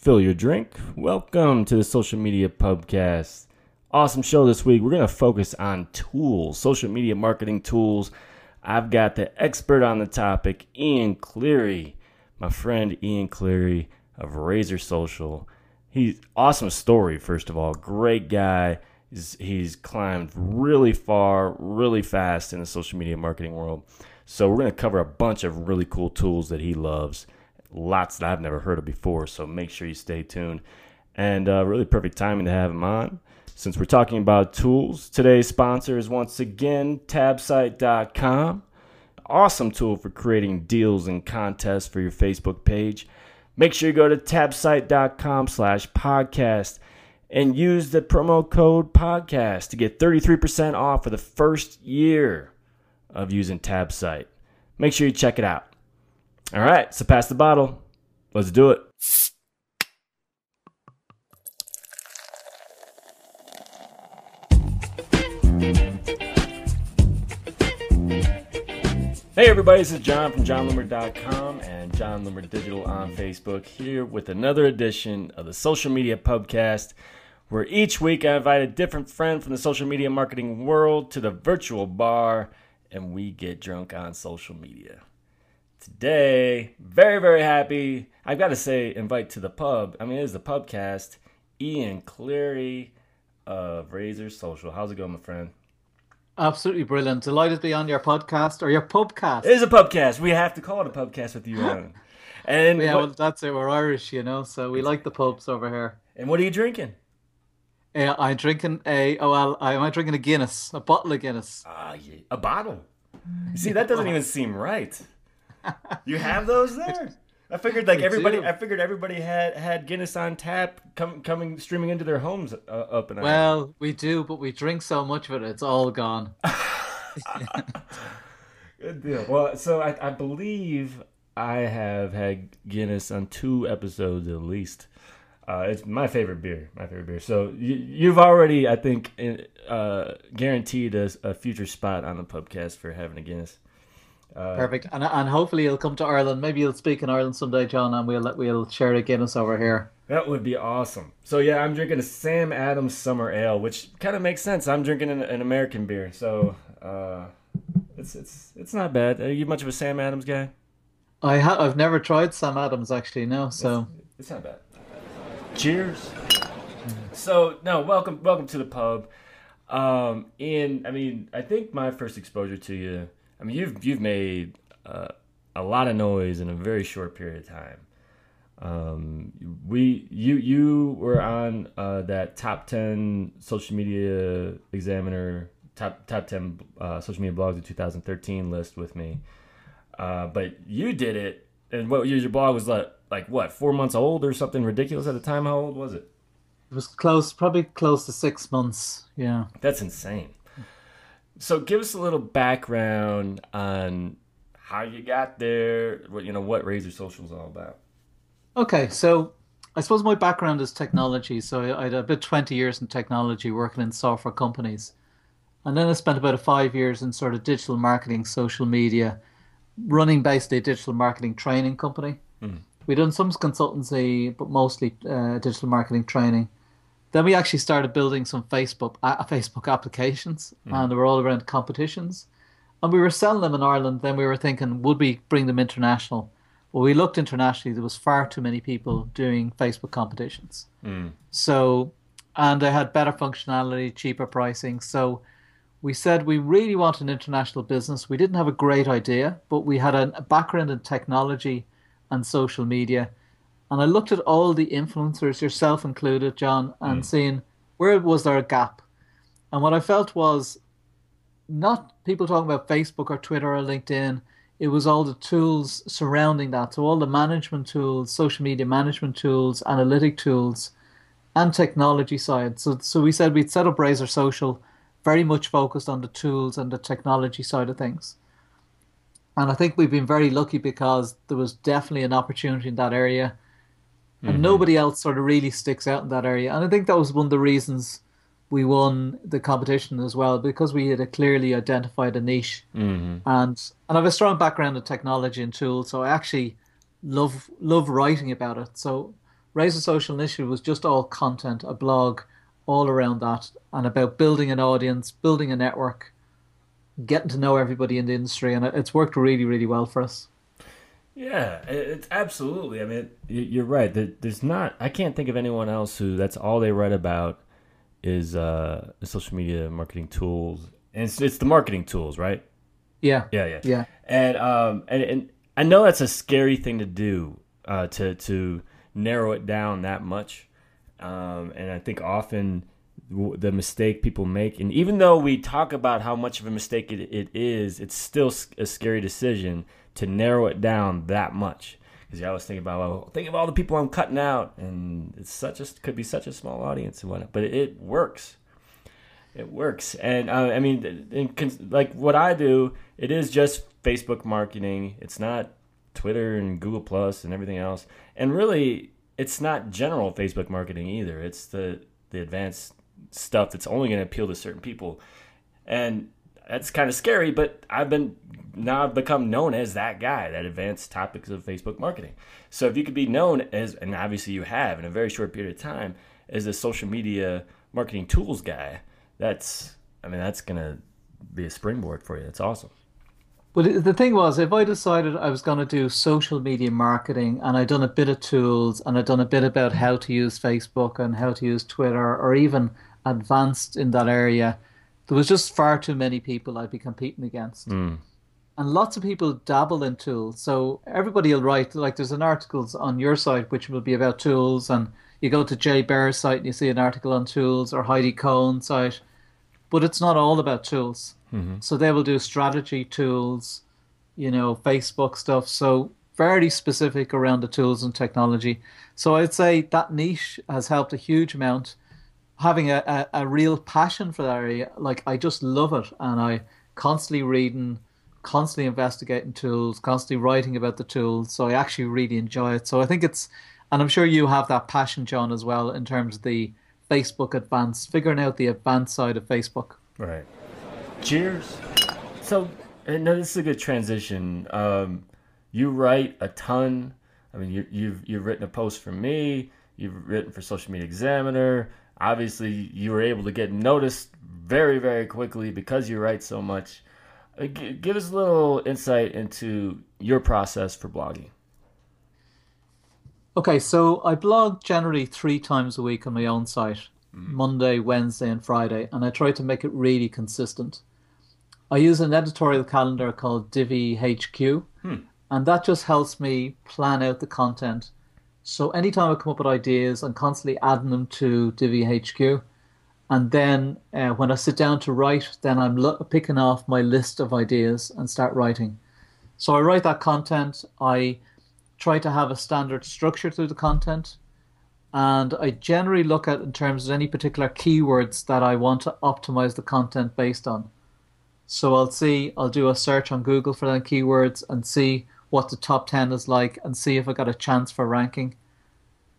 fill your drink. Welcome to the Social Media Pubcast. Awesome show this week. We're going to focus on tools, social media marketing tools. I've got the expert on the topic, Ian Cleary, my friend Ian Cleary of Razor Social. He's awesome story, first of all. Great guy. He's, he's climbed really far, really fast in the social media marketing world. So, we're going to cover a bunch of really cool tools that he loves lots that I've never heard of before. So make sure you stay tuned. And uh, really perfect timing to have him on. Since we're talking about tools, today's sponsor is once again tabsite.com. Awesome tool for creating deals and contests for your Facebook page. Make sure you go to tabsite.com slash podcast and use the promo code podcast to get 33% off for the first year of using Tabsite. Make sure you check it out. All right, so pass the bottle. Let's do it. Hey everybody, this is Jon from JonLoomer.com and Jon Loomer Digital on Facebook here with another edition of the Social Media Pubcast, where each week I invite a different friend from the social media marketing world to the virtual bar and we get drunk on social media today. Very, very happy. I've got to say, invite to the pub. I mean, it is the pubcast. Ian Cleary of Razor Social. How's it going, my friend? Absolutely brilliant. Delighted to be on your podcast or your pubcast. It is a pubcast. We have to call it a pubcast with you on. And yeah, what, well, that's it. We're Irish, you know, so we like the pubs over here. And what are you drinking? Uh, I'm drinking a oh well, I'm drinking a Guinness, a bottle of Guinness. Ah, uh, yeah. a bottle. See, that doesn't even seem right you have those there? I figured like everybody. I figured everybody had had Guinness on tap, com- coming streaming into their homes uh, up and. Well, we do, but we drink so much of it, it's all gone. Good deal. Well, so I, I, believe I have had Guinness on two episodes at least. Uh, it's my favorite beer. My favorite beer. So you, have already, I think, uh, guaranteed us a future spot on the podcast for having a Guinness. Uh, Perfect, and and hopefully you'll come to Ireland. Maybe you'll speak in Ireland someday, Jon, and we'll we'll share a Guinness over here. That would be awesome. So yeah, I'm drinking a Sam Adams Summer Ale, which kind of makes sense. I'm drinking an, an American beer, so uh, it's it's it's not bad. Are you much of a Sam Adams guy? I have. I've never tried Sam Adams actually. No, so it's, it's not bad. Cheers. So no, welcome welcome to the pub. Um, and I mean, I think my first exposure to you I mean, you've you've made uh, a lot of noise in a very short period of time. Um, we you you were on uh, that top ten social media examiner top top ten uh, social media blogs of 2013 list with me. Uh, but you did it, and what your blog was like like what four months old or something ridiculous at the time. How old was it? It was close, probably close to six months. Yeah, that's insane. So give us a little background on how you got there, what you know, what Razor Social is all about. Okay, so I suppose my background is technology. So I had about 20 years in technology working in software companies. And then I spent about five years in sort of digital marketing, social media, running basically a digital marketing training company. Mm. We've done some consultancy, but mostly uh, digital marketing training. Then we actually started building some Facebook uh, Facebook applications, mm. and they were all around competitions. And we were selling them in Ireland. Then we were thinking, would we bring them international? Well, we looked internationally. There was far too many people doing Facebook competitions. Mm. So, and they had better functionality, cheaper pricing. So, we said we really want an international business. We didn't have a great idea, but we had a background in technology and social media and I looked at all the influencers, yourself included, Jon, and mm. seeing where was there a gap. And what I felt was not people talking about Facebook or Twitter or LinkedIn. It was all the tools surrounding that. So all the management tools, social media management tools, analytic tools, and technology side. So so we said we'd set up Razor Social, very much focused on the tools and the technology side of things. And I think we've been very lucky because there was definitely an opportunity in that area and mm-hmm. nobody else sort of really sticks out in that area. And I think that was one of the reasons we won the competition as well because we had a clearly identified a niche, mm-hmm. and and I have a strong background in technology and tools, so I actually love love writing about it. So Razor Social Initiative was just all content, a blog all around that, and about building an audience, building a network, getting to know everybody in the industry, and it's worked really, really well for us. Yeah, it's absolutely. I mean, you're right. There's not. I can't think of anyone else who that's all they write about is uh, social media marketing tools, and it's, it's the marketing tools, right? Yeah, yeah, yeah, yeah. And um, and, and I know that's a scary thing to do, uh, to to narrow it down that much, um, and I think often the mistake people make, and even though we talk about how much of a mistake it, it is, it's still a scary decision to narrow it down that much. Because I was thinking about, well, think of all the people I'm cutting out, and it's such a could be such a small audience and whatnot, but it, it works. It works, and uh, I mean, in, like what I do, it is just Facebook marketing. It's not Twitter and Google Plus and everything else, and really, it's not general Facebook marketing either. It's the the advanced stuff that's only going to appeal to certain people, and that's kind of scary. But I've been now I've become known as that guy, that advanced topics of Facebook marketing. So if you could be known as, and obviously you have in a very short period of time, as a social media marketing tools guy, that's, I mean, that's to be a springboard for you. That's awesome. Well, the thing was, if I decided I was going to do social media marketing and I'd done a bit of tools and I'd done a bit about how to use Facebook and how to use Twitter or even advanced in that area, there was just far too many people I'd be competing against. Mm and lots of people dabble in tools. So everybody will write like there's an articles on your site which will be about tools, and you go to Jay Baer's site and you see an article on tools, or Heidi Cohen's site, but it's not all about tools. Mm-hmm. So they will do strategy tools, you know, Facebook stuff. So very specific around the tools and technology. So I'd say that niche has helped a huge amount. Having a, a, a real passion for that area, like I just love it, and I constantly reading constantly investigating tools, constantly writing about the tools. So I actually really enjoy it. So I think it's, and I'm sure you have that passion, Jon, as well, in terms of the Facebook advanced, figuring out the advanced side of Facebook. Right. Cheers. So, no, this is a good transition. Um, you write a ton. I mean, you, you've you've written a post for me. You've written for Social Media Examiner. Obviously, you were able to get noticed very, very quickly because you write so much. Uh, give us a little insight into your process for blogging. Okay, so I blog generally three times a week on my own site mm. Monday, Wednesday, and Friday, and I try to make it really consistent. I use an editorial calendar called DivvyHQ, hmm. and that just helps me plan out the content. So anytime I come up with ideas, I'm constantly adding them to DivvyHQ and then uh, when I sit down to write, then I'm lo- picking off my list of ideas and start writing. So I write that content. I try to have a standard structure to the content, and I generally look at in terms of any particular keywords that I want to optimize the content based on. So I'll see, I'll do a search on Google for that keywords and see what the top 10 is like and see if I got a chance for ranking.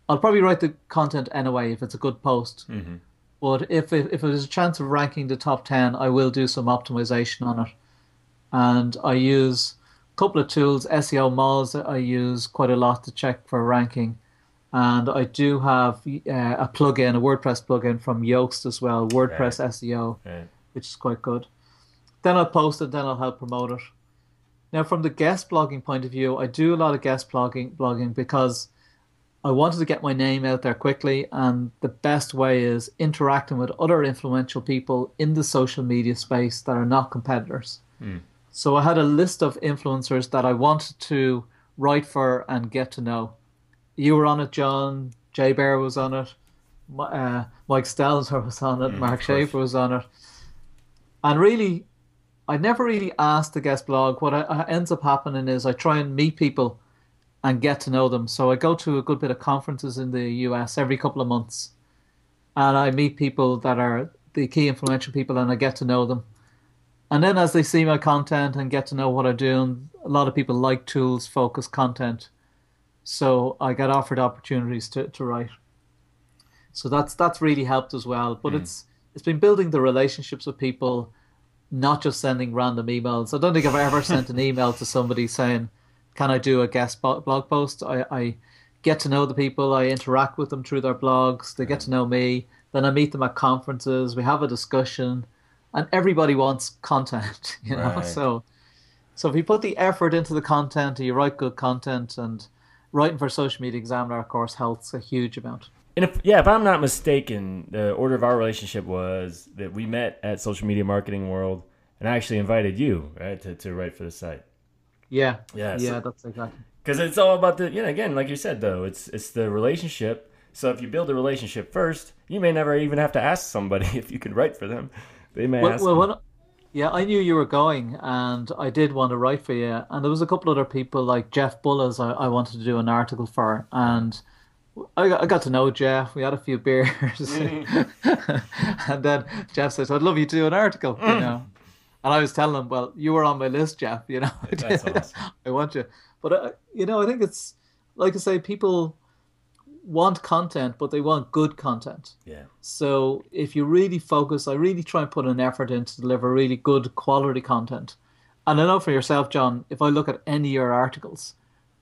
I'll probably write the content anyway if it's a good post. Mm-hmm. But if it, if there's a chance of ranking the top 10, I will do some optimization on it. And I use a couple of tools, SEO Moz, I use quite a lot to check for ranking. And I do have uh, a plugin, a WordPress plugin from Yoast as well, WordPress right. SEO, right. which is quite good. Then I'll post it, then I'll help promote it. Now, from the guest blogging point of view, I do a lot of guest blogging, blogging because I wanted to get my name out there quickly, and the best way is interacting with other influential people in the social media space that are not competitors. Mm. So I had a list of influencers that I wanted to write for and get to know. You were on it, Jon. Jay Baer was on it. Uh, Mike Stelzner was on it. Mm, Mark Schaefer was on it. And really, I never really asked the guest blog. What I, ends up happening is I try and meet people and get to know them. So I go to a good bit of conferences in the US every couple of months, and I meet people that are the key influential people, and I get to know them. And then as they see my content and get to know what I'm doing, a lot of people like tools focused content. So I get offered opportunities to, to write. So that's that's really helped as well. But mm. it's it's been building the relationships with people, not just sending random emails. I don't think I've ever sent an email to somebody saying, can I do a guest blog post? I, I get to know the people. I interact with them through their blogs. They get to know me. Then I meet them at conferences. We have a discussion, and everybody wants content. You know, Right. so so if you put the effort into the content, and you write good content, and writing for Social Media Examiner, of course, helps a huge amount. And if yeah, if I'm not mistaken, the order of our relationship was that we met at Social Media Marketing World, and I actually invited you right to, to write for the site. Yeah, Yeah, yeah, so- that's exactly. because it's all about the you know again like you said though it's it's the relationship so if you build a relationship first you may never even have to ask somebody if you can write for them they may Well, ask well when, yeah, I knew you were going, and I did want to write for you. And there was a couple other people like Jeff Bullas. I, I wanted to do an article for, and I got, I got to know Jeff. We had a few beers, mm. and then Jeff says, "I'd love you to do an article," you mm. know. And I was telling him, "Well, you were on my list, Jeff. You know, awesome. I want you." But uh, you know, I think it's like I say, people want content, but they want good content. yeah So if you really focus, I really try and put an effort in to deliver really good quality content. And I know for yourself, Jon, if I look at any of your articles,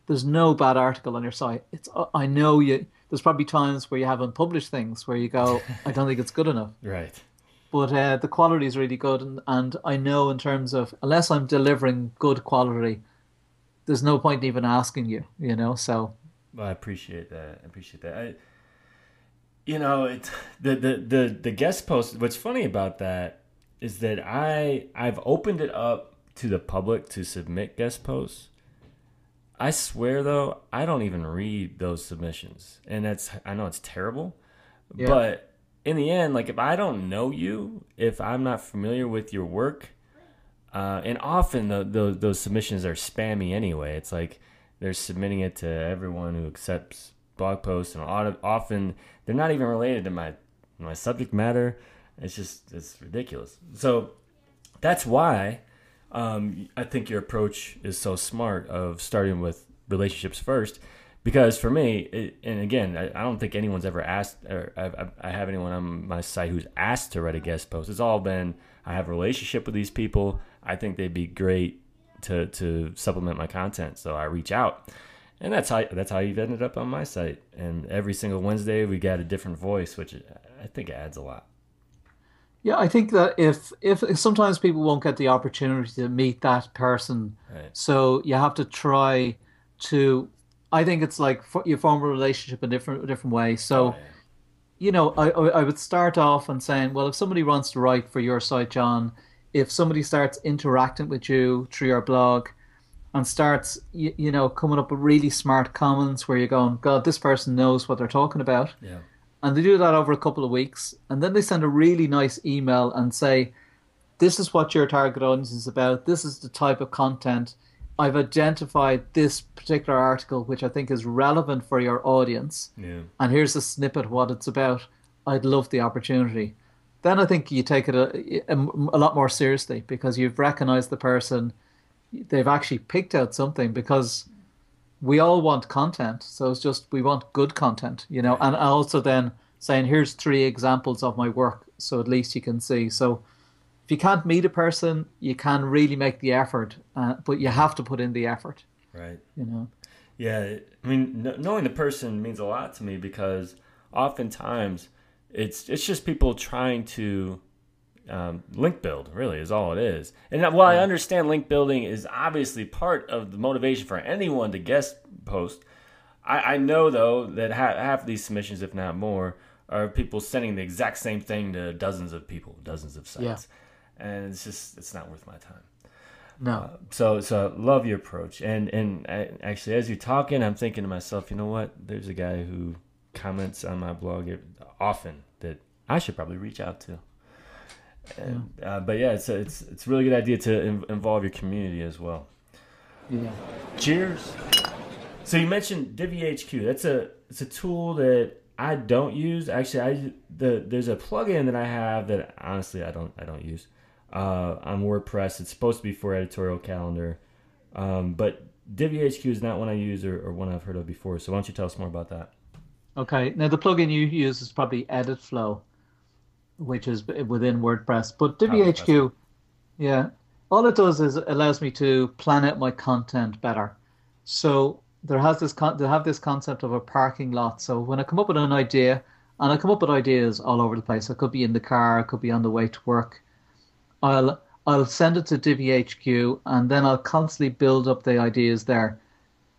there's no bad article on your site. It's I know you. There's probably times where you haven't published things where you go, I don't think it's good enough. right But uh, the quality is really good, and, and I know in terms of unless I'm delivering good quality, there's no point in even asking you. You know, so well i appreciate that i appreciate that I, you know it's the, the the the guest post what's funny about that is that i i've opened it up to the public to submit guest posts I swear though, I don't even read those submissions. And that's I know it's terrible. Yeah. But in the end, like if I don't know you, if I'm not familiar with your work, uh, and often the, those those submissions are spammy anyway. It's like they're submitting it to everyone who accepts blog posts, and often they're not even related to my my subject matter. It's just it's ridiculous. So that's why um, I think your approach is so smart of starting with relationships first. Because for me, it, and again, I, I don't think anyone's ever asked, or I, I- I have anyone on my site who's asked to write a guest post. It's all been, I have a relationship with these people. I think they'd be great to, to supplement my content. So I reach out. And that's how that's how you've ended up on my site. And every single Wednesday we got a different voice, which I think adds a lot. Yeah, I think that if, if if sometimes people won't get the opportunity to meet that person, Right. so you have to try to. I think it's like you form a relationship in different different ways. So, oh, you know, I I I would start off and saying, well, if somebody wants to write for your site, Jon, if somebody starts interacting with you through your blog, and starts you, you know coming up with really smart comments where you're going, God, this person knows what they're talking about Yeah. and they do that over a couple of weeks and then they send a really nice email and say this is what your target audience is about this is the type of content i've identified this particular article which i think is relevant for your audience. Yeah. and here's a snippet of what it's about. I'd love the opportunity. Then i think you take it a, a, a lot more seriously because you've recognized the person. They've actually picked out something because we all want content. So it's just we want good content you know and also then saying here's three examples of my work so at least you can see. So if you can't meet a person you can really make the effort uh, but you have to put in the effort Right. you know Yeah, I mean, kn- knowing the person means a lot to me because oftentimes it's it's just people trying to um, link build. Really, is all it is. And while I understand link building is obviously part of the motivation for anyone to guest post, I, I know though that ha- half of these submissions, if not more, are people sending the exact same thing to dozens of people, dozens of sites, and it's just it's not worth my time. No. So so I love your approach. And and I, actually as you're talking i'm thinking to myself you know what? There's a guy who comments on my blog often that i should probably reach out to. And, uh, but yeah it's a, it's it's a really good idea to in, involve your community as well. Yeah. Cheers. So you mentioned DivvyHQ. That's a it's a tool that I don't use. Actually, I the there's a plugin that I have that honestly I don't I don't use uh, on WordPress. It's supposed to be for editorial calendar, um, but DivvyHQ is not one I use or, or one I've heard of before. So why don't you tell us more about that? Okay. Now the plugin you use is probably Edit Flow, which is within WordPress. But DivvyHQ, yeah, all it does is it allows me to plan out my content better. So there has this con- they have this concept of a parking lot. So when I come up with an idea, and I come up with ideas all over the place. I could be in the car, I could be on the way to work. I'll I'll send it to DivvyHQ, and then I'll constantly build up the ideas there.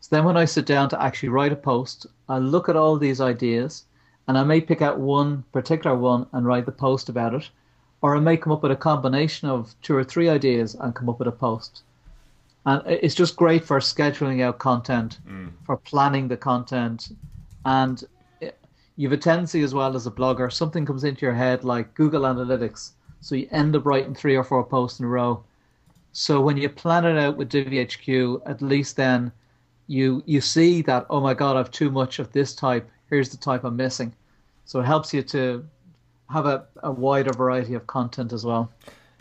So then when I sit down to actually write a post, I'll look at all these ideas, and I may pick out one particular one and write the post about it, or I may come up with a combination of two or three ideas and come up with a post. And it's just great for scheduling out content, mm. for planning the content, and you have a tendency as well as a blogger, something comes into your head like Google Analytics, so you end up writing three or four posts in a row. So when you plan it out with DivvyHQ, at least then you you see that oh my god, I've too much of this type. Here's the type I'm missing. So it helps you to have a, a wider variety of content as well.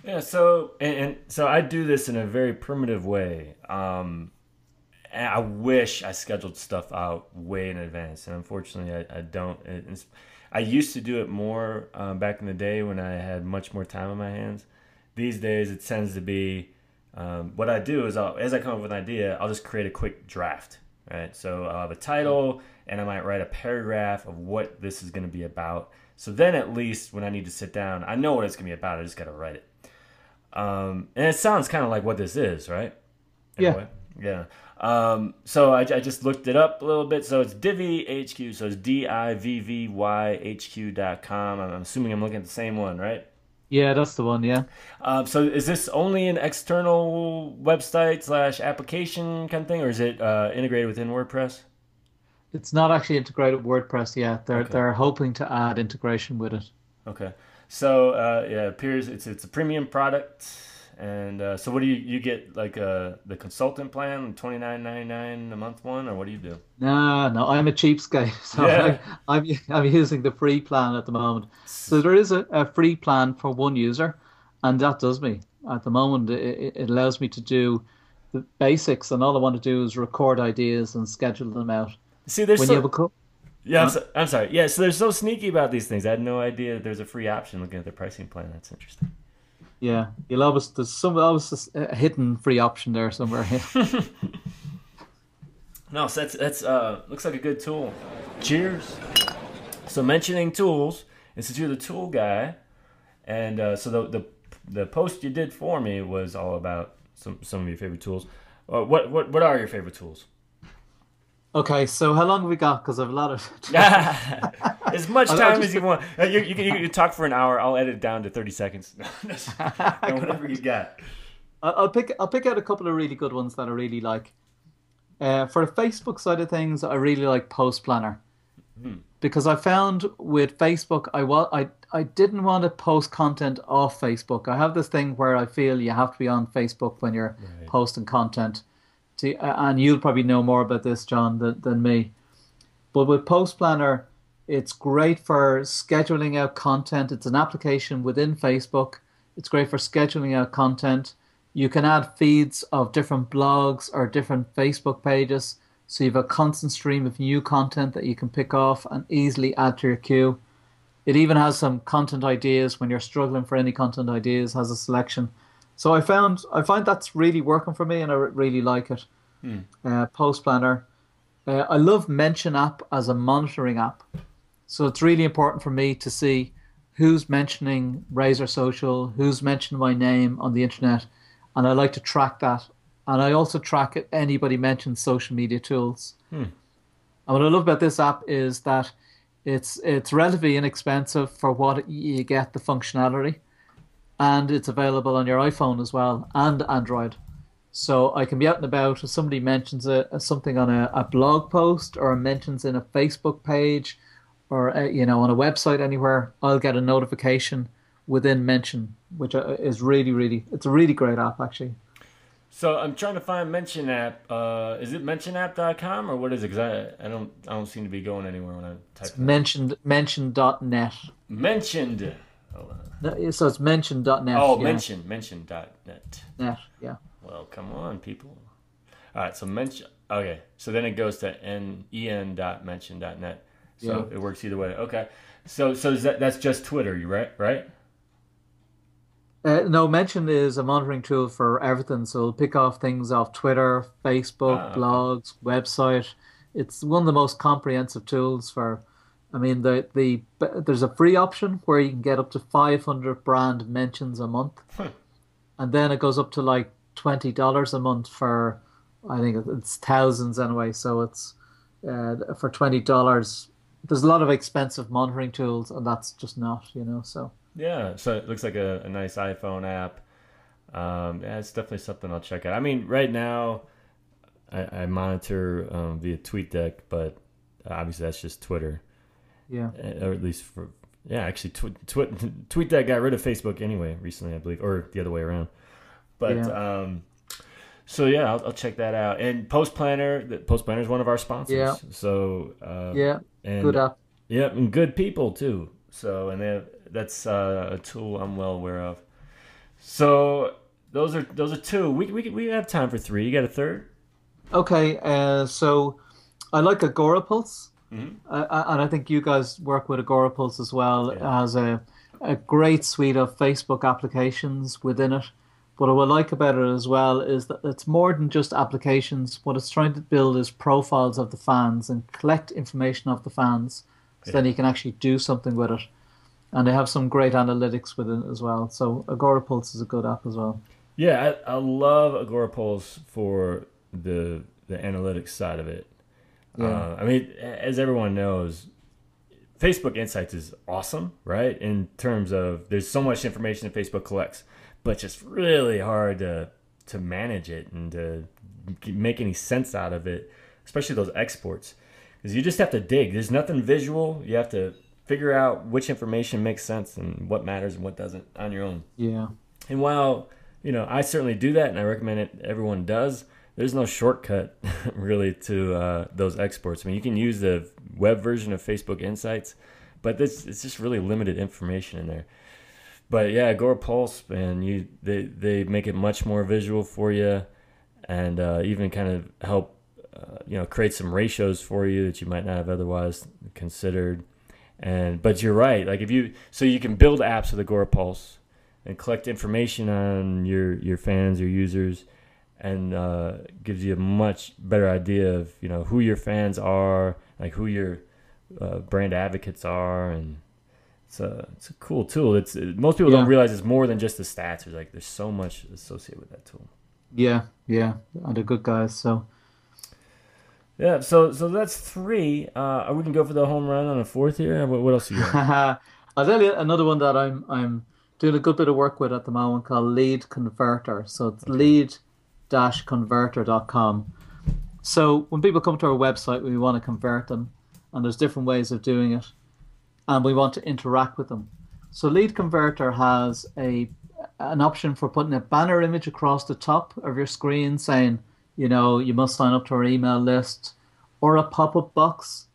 Yeah. So and, and so I do this in a very primitive way. Um, I wish I scheduled stuff out way in advance, and unfortunately, I, I don't. It's, I used to do it more um, back in the day when I had much more time on my hands. These days, it tends to be um, what I do is I'll, as I come up with an idea, I'll just create a quick draft. Right, so I'll have a title, and I might write a paragraph of what this is going to be about. So then, at least when I need to sit down, I know what it's going to be about. I just got to write it. Um, and it sounds kind of like what this is, right? In yeah. Yeah. Um, so I, I, just looked it up a little bit. So it's DivvyHQ. So it's D I V V Y H Q dot com. I'm assuming I'm looking at the same one, right? Yeah, that's the one. Yeah. Um, so is this only an external website slash application kind of thing, or is it uh, integrated within WordPress? It's not actually integrated with WordPress yet. They're okay. they're hoping to add integration with it. Okay. So uh, yeah, it appears it's it's a premium product. And uh, so, what do you you get like uh, the consultant plan, twenty nine ninety nine a month one, or what do you do? No, no, I'm a cheapskate, so yeah. I, am I'm, I'm using the free plan at the moment. So there is a, a free plan for one user, and that does me at the moment. It, it allows me to do the basics, and all I want to do is record ideas and schedule them out. See, there's when so, you have a co- yeah, I'm, so, I'm sorry. Yeah, so they're so sneaky about these things. I had no idea there's a free option looking at the pricing plan. That's interesting. Yeah, you'll always there's some always a hidden free option there somewhere. no, so that's that's uh looks like a good tool. Cheers. So mentioning tools, and since you're the tool guy, and uh, so the the the post you did for me was all about some some of your favorite tools. Uh, what what what are your favorite tools? Okay, so how long have we got? Because I've a lot of. as much time as you want. Uh, you, you, can, you can talk for an hour. I'll edit it down to thirty seconds. whatever you got. I'll pick. I'll pick out a couple of really good ones that I really like. Uh, for the Facebook side of things, I really like Post Planner hmm. because I found with Facebook, I wa- I I didn't want to post content off Facebook. I have this thing where I feel you have to be on Facebook when you're right. posting content to, and you'll probably know more about this, Jon, than, than me. But with Post Planner, it's great for scheduling out content. It's an application within Facebook. It's great for scheduling out content. You can add feeds of different blogs or different Facebook pages. So you have a constant stream of new content that you can pick off and easily add to your queue. It even has some content ideas when you're struggling for any content ideas, has a selection. So I found I find that's really working for me, and I really like it. Hmm. Uh, Post Planner. Uh, I love Mention app as a monitoring app. So it's really important for me to see who's mentioning Razor Social, who's mentioned my name on the internet, and I like to track that. And I also track it anybody mentions social media tools. Hmm. And what I love about this app is that it's it's relatively inexpensive for what you get the functionality and it's available on your iPhone as well and Android. So I can be out and about. If somebody mentions a, a something on a, a, blog post or mentions in a Facebook page or a, you know on a website anywhere, I'll get a notification within mention, which uh, is really really it's a really great app actually. So I'm trying to find Mention app. Uh, is it mentionapp.com or what is it? Because I, I don't I don't seem to be going anywhere when I type. It's mentioned mention.net. Mentioned. No, so it's mention.net. Oh, yeah. mention, mention.net. Net, yeah. Well, come on, people. All right, so mention. Okay, so then it goes to n en.mention.net. So yeah. it works either way. Okay, so so that that's just Twitter, you right? Right? Uh, no, Mention is a monitoring tool for everything. So it'll pick off things off Twitter, Facebook, Ah, okay. blogs, website. It's one of the most comprehensive tools for. I mean, the the there's a free option where you can get up to 500 brand mentions a month, Huh. and then it goes up to like twenty dollars a month for. I think it's thousands anyway. So it's uh, for twenty dollars. There's a lot of expensive monitoring tools, and that's just not, you know. So. Yeah, so it looks like a, a nice iPhone app. Um, yeah, it's definitely something I'll check out. I mean, right now, I, I monitor um, via TweetDeck, but obviously that's just Twitter, Yeah. uh, or at least for yeah. Actually, tw- tw- TweetDeck got rid of Facebook anyway recently, I believe, or the other way around. But Yeah. um, so yeah, I'll, I'll check that out. And Post Planner, the Post Planner is one of our sponsors. Yeah. So uh, Yeah. and Good app. Yep, and good people too. So, and they have, that's uh, a tool I'm well aware of. So those are those are two. We we we have time for three. You got a third? Okay, uh, so I like Agorapulse, Mhm. Uh, uh, and I think you guys work with Agorapulse as well. It Yeah. has a a great suite of Facebook applications within it. But What I like about it as well is that it's more than just applications. What it's trying to build is profiles of the fans and collect information of the fans, so then you can actually do something with it. And they have some great analytics within it as well. So Agorapulse is a good app as well. Yeah, I, I love Agorapulse for the the analytics side of it. Yeah. Uh, I mean, as everyone knows, Facebook Insights is awesome, right? In terms of there's so much information that Facebook collects, but just really hard to to manage it and to make any sense out of it, especially those exports, because you just have to dig. There's nothing visual. You have to figure out which information makes sense and what matters and what doesn't on your own. Yeah. And while you know I certainly do that, and I recommend it, everyone does. There's no shortcut really to uh, those exports. I mean, you can use the web version of Facebook Insights, but this it's just really limited information in there. But yeah, Agora Pulse, you they they make it much more visual for you, and uh, even kind of help uh, you know create some ratios for you that you might not have otherwise considered. And but you're right, like if you so you can build apps with Agora Pulse and collect information on your your fans your users and uh, gives you a much better idea of you know who your fans are like who your uh, brand advocates are and it's a it's a cool tool it's most people don't realize it's more than just the stats there's like there's so much associated with that tool Yeah. Yeah. And they're good guys. So. yeah so so that's three uh are we gonna go for the home run on a fourth here what, what else you got I'll tell you another one that I'm I'm doing a good bit of work with at the moment called Lead Converter. So it's lead-converter.com. So when people come to our website, we want to convert them, and there's different ways of doing it, and we want to interact with them. So Lead Converter has a an option for putting a banner image across the top of your screen saying, you know, you must sign up to our email list, or a pop-up box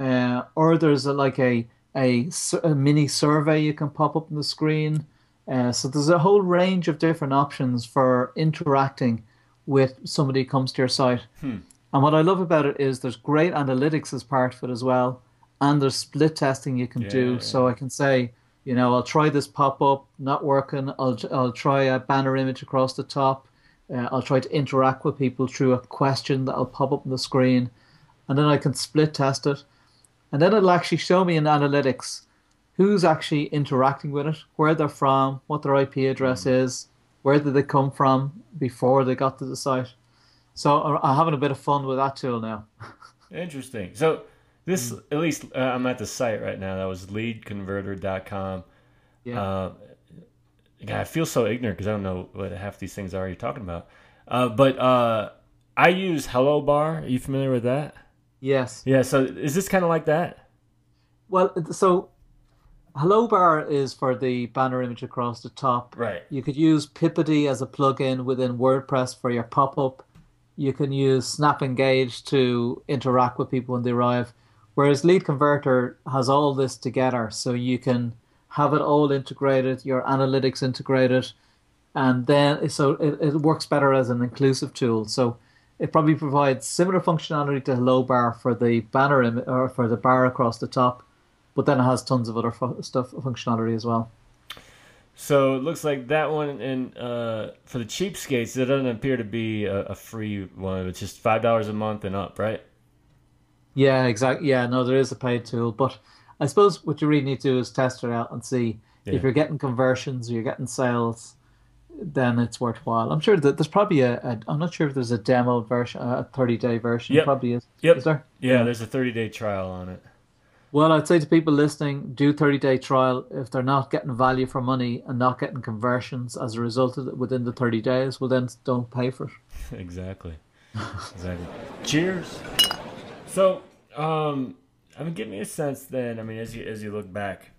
uh, or there's a, like a, a a mini survey you can pop up on the screen. Uh, so there's a whole range of different options for interacting with somebody who comes to your site. And what I love about it is there's great analytics as part of it as well, and there's split testing you can do. Yeah. So I can say, you know, I'll try this pop up, not working. I'll I'll try a banner image across the top. Uh, I'll try to interact with people through a question that I'll pop up on the screen, and then I can split test it, and then it'll actually show me in analytics who's actually interacting with it, where they're from, what their IP address is, where did they come from before they got to the site. So I'm having a bit of fun with that tool now. Interesting. So this, at least uh, I'm at the site right now. That was leadconverter.com. Yeah. Uh, God, I feel so ignorant because I don't know what half these things are you're talking about. Uh, but uh, I use Hello Bar. Are you familiar with that? yes. Yeah. So is this kind of like that? Well, so Hello Bar is for the banner image across the top. Right. You could use Pippity as a plugin within WordPress for your pop-up. You can use Snap Engage to interact with people when they arrive. Whereas Lead Converter has all this together, so you can have it all integrated, your analytics integrated, and then so it, it works better as an inclusive tool. So it probably provides similar functionality to Hello Bar for the banner Im- or for the bar across the top, but then it has tons of other fu- stuff functionality as well. So it looks like that one, and uh, for the cheapskates, it doesn't appear to be a, a free one. It's just five dollars a month and up, right? Yeah, exactly. Yeah, no, there is a paid tool, but I suppose what you really need to do is test it out and see Yeah. if you're getting conversions or you're getting sales. Then it's worthwhile. I'm sure that there's probably a, a. I'm not sure if there's a demo version, a 30 day version. Yep. Probably is. Yep. Is there? Yeah, there's a 30 day trial on it. Well, I'd say to people listening, do 30 day trial. If they're not getting value for money and not getting conversions as a result of it within the 30 days, well, then don't pay for it. exactly. Exactly. Cheers. So, um, I mean, give me a sense then. I mean, as you as you look back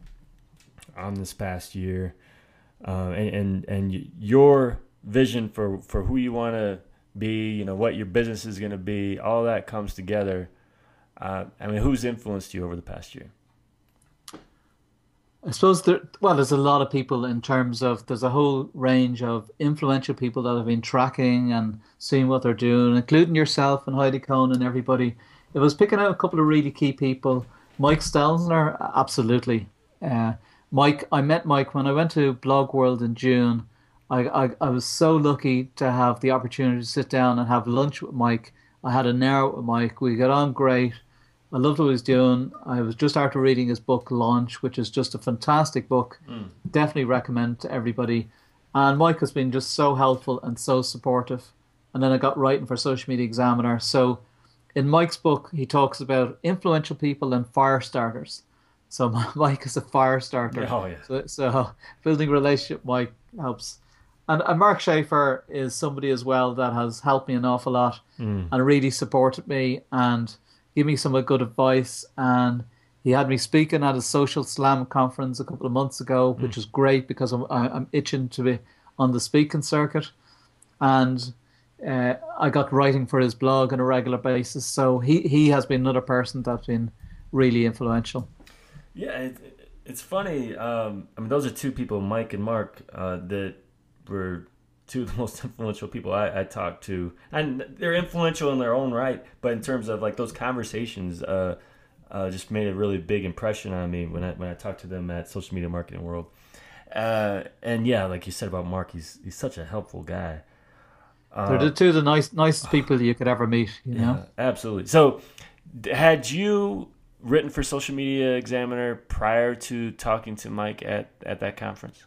on this past year, uh, and and and your vision for for who you want to be, you know, what your business is going to be, all that comes together. Uh, I mean, who's influenced you over the past year? I suppose there, well, there's a lot of people in terms of there's a whole range of influential people that have been tracking and seeing what they're doing, including yourself and Heidi Cohen and everybody. It was picking out a couple of really key people, Mike Stelzner, absolutely. Uh, Mike, I met Mike when I went to Blog World in June. I, I, I was so lucky to have the opportunity to sit down and have lunch with Mike. I had an hour with Mike. We got on great. I loved what he was doing. I was just after reading his book Launch, which is just a fantastic book. Hmm. Definitely recommend to everybody. And Mike has been just so helpful and so supportive. And then I got writing for Social Media Examiner. So in Mike's book, he talks about influential people and fire starters. So Mike is a fire starter. Oh, yeah. So, so building a relationship, Mike helps. And, and Mark Schaefer is somebody as well that has helped me an awful lot hmm. and really supported me and gave me some good advice. And he had me speaking at a social slam conference a couple of months ago, which was great because I'm, I- I'm itching to be on the speaking circuit. And uh, I got writing for his blog on a regular basis. So he, he has been another person that's been really influential. Yeah, it, it's funny. Um, I mean, those are two people, Mike and Mark, uh, that were two of the most influential people I, I talked to, and they're influential in their own right. But in terms of like those conversations, uh, uh, just made a really big impression on me when I when I talked to them at Social Media Marketing World. Uh, and yeah, like you said about Mark, he's he's such a helpful guy. They're the two of the nice, nicest people you could ever meet, you know? Absolutely. So, had you written for Social Media Examiner prior to talking to Mike at, at that conference?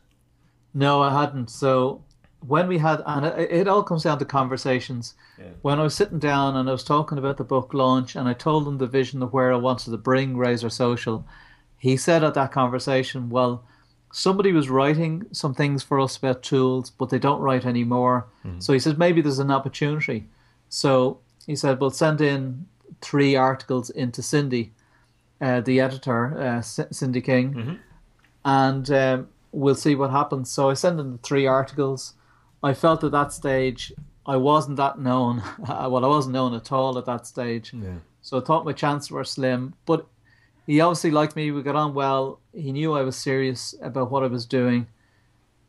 No, I hadn't. So when we had, and it, it all comes down to conversations. Yeah. When I was sitting down and I was talking about the book launch, and I told him the vision of where I wanted to bring Razor Social, he said at that conversation, "Well, somebody was writing some things for us about tools, but they don't write anymore. So he says maybe there's an opportunity. So he said, "Well, send in three articles into Cindy, uh, the editor, uh, C- Cindy King." and um, we'll see what happens. So I sent in the three articles. I felt at that stage I wasn't that known. well, I wasn't known at all at that stage. Yeah. So I thought my chances were slim. But he obviously liked me. We got on well. He knew I was serious about what I was doing,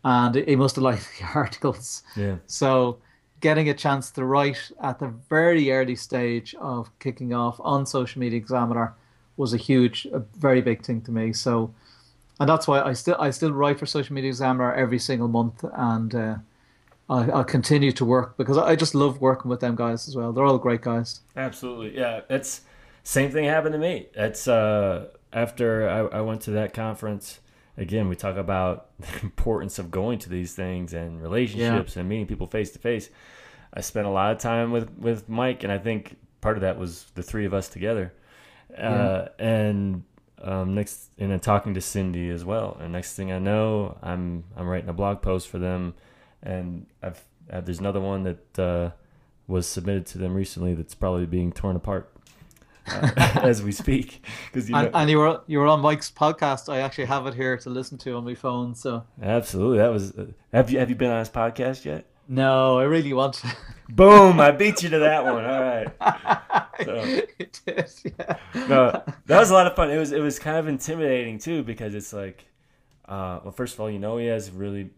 and he must have liked the articles. Yeah. So getting a chance to write at the very early stage of kicking off on Social Media Examiner was a huge, a very big thing to me. So, and that's why I still I still write for Social Media Examiner every single month, and uh, I, I'll continue to work because I just love working with them guys as well. They're all great guys. Absolutely. Yeah. It's same thing happened to me. It's uh, after I, I went to that conference. Again, we talk about the importance of going to these things and relationships and meeting people face to face. I spent a lot of time with, with Mike, and I think part of that was the three of us together. Uh, and um, next, and then talking to Cindy as well. And next thing I know, I'm I'm writing a blog post for them, and I've uh, there's another one that uh, was submitted to them recently that's probably being torn apart uh, as we speak because you know And, and you were you were on Mike's podcast. I actually have it here to listen to on my phone. So absolutely that was uh, have you have you been on his podcast yet? no, I really want to. Boom! I beat you to that one. All right. So- it is, yeah. no, that was a lot of fun. It was it was kind of intimidating too because it's like, uh, well, first of all, you know he has really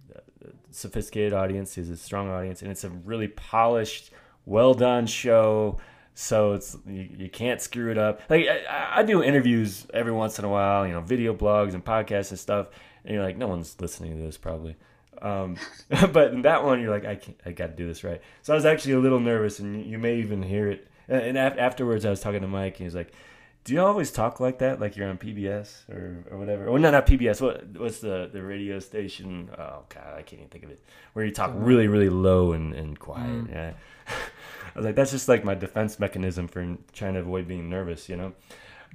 sophisticated audience. He has a strong audience, and it's a really polished, well done show. So it's you, you can't screw it up. Like I, I do interviews every once in a while, you know, video blogs and podcasts and stuff. And you're like, no one's listening to this probably. Um, but in that one, you're like, I can't, I got to do this right. So I was actually a little nervous, and you may even hear it. And afterwards, I was talking to Mike, and he was like, "Do you always talk like that, like you're on PBS or, or whatever? Well, no, not PBS. What what's the the radio station? Oh God, I can't even think of it. Where you talk really really low and, and quiet. Mm. Yeah." I was like, that's just like my defense mechanism for trying to avoid being nervous, you know.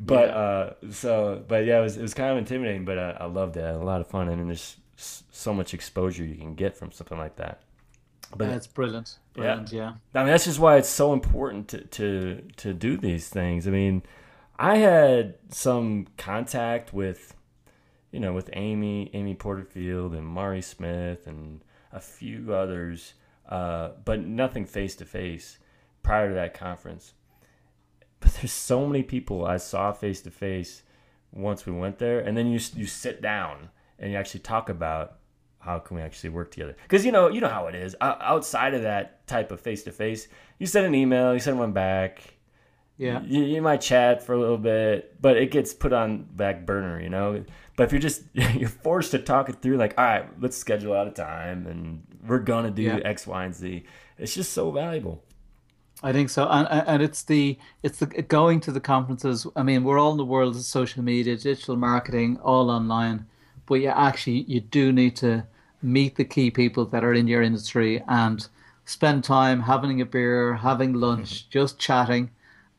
But yeah. uh, so, but yeah, it was it was kind of intimidating, but I, I loved it. I a lot of fun, and there's so much exposure you can get from something like that. But that's brilliant. Brilliant, yeah. yeah. I mean, that's just why it's so important to to to do these things. I mean, I had some contact with, you know, with Amy, Amy Porterfield, and Mari Smith, and a few others, uh, but nothing face to face prior to that conference. But there's so many people I saw face to face once we went there, and then you you sit down and you actually talk about how can we actually work together because you know you know how it is outside of that type of face to face you send an email you send one back yeah you, you, might chat for a little bit but it gets put on back burner you know but if you're just you're forced to talk it through like all right let's schedule out a time and we're gonna do yeah. x y and z it's just so valuable I think so, and and it's the it's the going to the conferences. I mean, we're all in the world of social media, digital marketing, all online but you actually you do need to meet the key people that are in your industry and spend time having a beer, having lunch, mm-hmm. just chatting,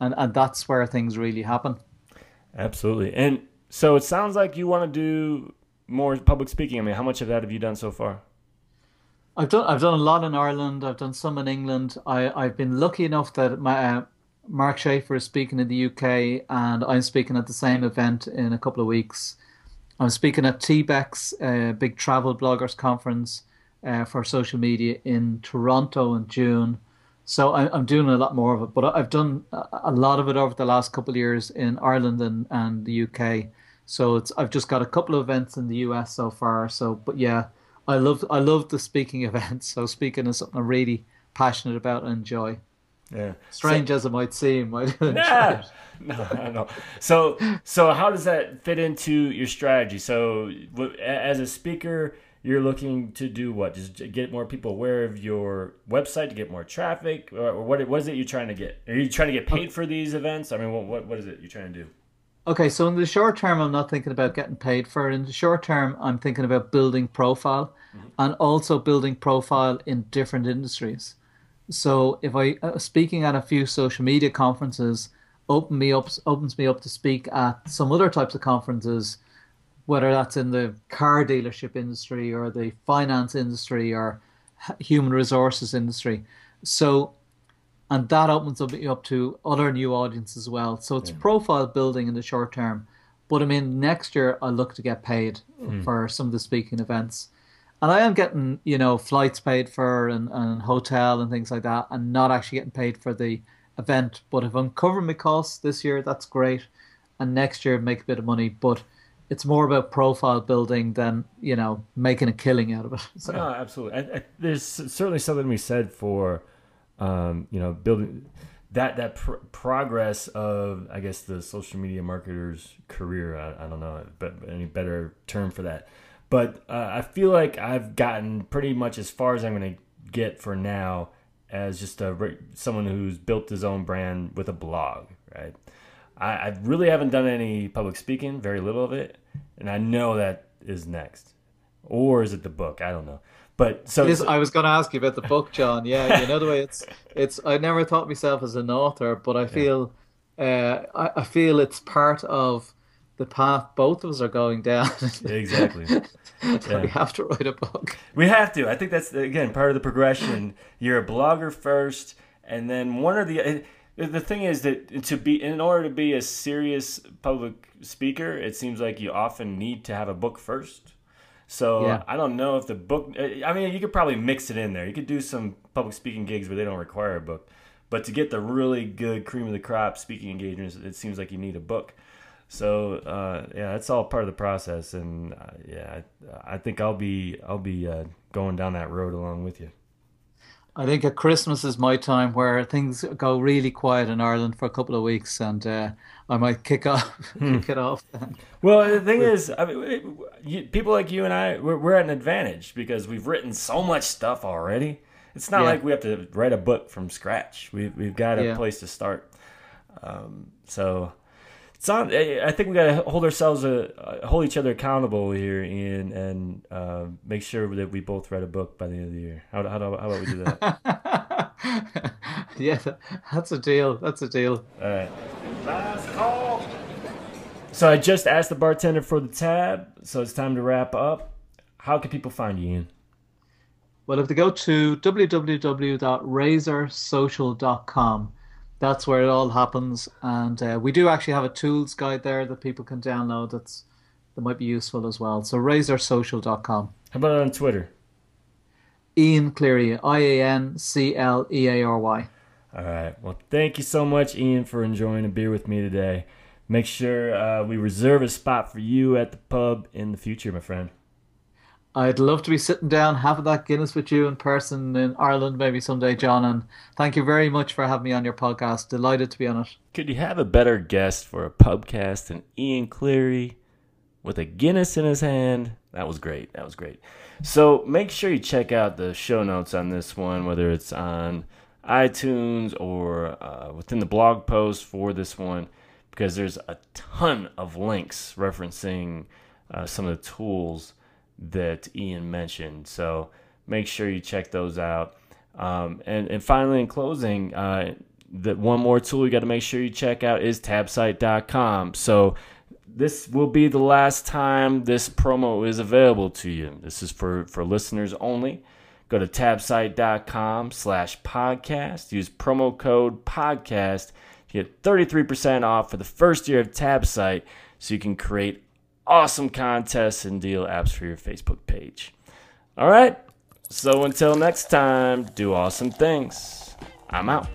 and and that's where things really happen. Absolutely, and so it sounds like you want to do more public speaking. I mean, how much of that have you done so far? I've done I've done a lot in Ireland. I've done some in England. I I've been lucky enough that my uh, Mark Schaefer is speaking in the UK, and I'm speaking at the same event in a couple of weeks. I'm speaking at TBEX, a uh, big travel bloggers conference uh, for social media in Toronto in June. So I, am doing a lot more of it, but I've done a lot of it over the last couple of years in Ireland and, and the UK. So it's I've just got a couple of events in the US so far. So, but yeah, I love I love the speaking events. So speaking is something I'm really passionate about and enjoy. Yeah. Strange so, as it might seem. I nah, no, I don't know. So, so how does that fit into your strategy? So, as a speaker, you're looking to do what? Just get more people aware of your website to get more traffic, or what? What is it you're trying to get? Are you trying to get paid for these events? I mean, what what, what is it you're trying to do? Okay, so in the short term, I'm not thinking about getting paid for it. In the short term, I'm thinking about building profile mm-hmm. and also building profile in different industries. So if I uh, speaking at a few social media conferences open me up opens me up to speak at some other types of conferences, whether that's in the car dealership industry or the finance industry or human resources industry. So and that opens me up to other new audiences as well. So it's yeah. profile building in the short term. But I mean, next year I look to get paid mm. for some of the speaking events and I am getting you know flights paid for and, and hotel and things like that, and not actually getting paid for the event. But if I'm covering my costs this year, that's great, and next year make a bit of money. But it's more about profile building than you know making a killing out of it. So. No, absolutely. I, I, there's certainly something be said for um, you know building that that pr- progress of I guess the social media marketer's career. I, I don't know, but any better term for that but uh, I feel like I've gotten pretty much as far as I'm going to get for now as just a someone who's built his own brand with a blog, right? I, I really haven't done any public speaking, very little of it, and I know that is next. Or is it the book? I don't know. But so, is, I was going to ask you about the book, Jon. Yeah, you know the way it's it's. I never thought myself as an author, but I feel, yeah. uh, I, I feel it's part of the path both of us are going down. exactly. yeah. We have to write a book. We have to. I think that's again part of the progression. You're a blogger first, and then one or the. The thing is that to be in order to be a serious public speaker, it seems like you often need to have a book first. So yeah. I don't know if the book. I mean, you could probably mix it in there. You could do some public speaking gigs where they don't require a book, but to get the really good cream of the crop speaking engagements, it seems like you need a book. So uh, yeah, it's all part of the process, and uh, yeah, I, I, think I'll be I'll be uh, going down that road along with you. I think at Christmas is my time where things go really quiet in Ireland for a couple of weeks, and uh, I might kick off, hmm. kick it off. Then. Well, the thing is, I mean, you, people like you and I, we're, we're, at an advantage because we've written so much stuff already. It's not yeah. like we have to write a book from scratch. We've we've got a yeah. place to start. Um, so it's on. I think we got to hold ourselves, uh, hold each other accountable here, Ian, and uh, make sure that we both read a book by the end of the year. How, how, how about we do that? yeah, that's a deal. That's a deal. All right. Last call. So I just asked the bartender for the tab, so it's time to wrap up. How can people find you, Ian? Well, if they go to www.razorsocial.com, that's where it all happens. And uh, we do actually have a tools guide there that people can download. That's that might be useful as well. So razorsocial.com. How about on Twitter? Ian Cleary, I A N C L E A R Y. All right. Well, thank you so much, Ian, for enjoying a beer with me today. Make sure uh, we reserve a spot for you at the pub in the future, my friend. I'd love to be sitting down having that Guinness with you in person in Ireland maybe someday, Jon. And thank you very much for having me on your podcast. Delighted to be on it. Could you have a better guest for a pubcast than Ian Cleary with a Guinness in his hand? That was great. That was great. So make sure you check out the show notes on this one, whether it's on iTunes or uh, within the blog post for this one, because there's a ton of links referencing uh, some of the tools that Ian mentioned. So make sure you check those out. Um, and, and finally, in closing, uh, that one more tool you got to make sure you check out is tabsite.com. So this will be the last time this promo is available to you. This is for, for listeners only. Go to tabsite.com slash podcast. Use promo code podcast. Get 33% off for the first year of Tabsite so you can create awesome contests and deal apps for your Facebook page. All right. So until next time, do awesome things. I'm out.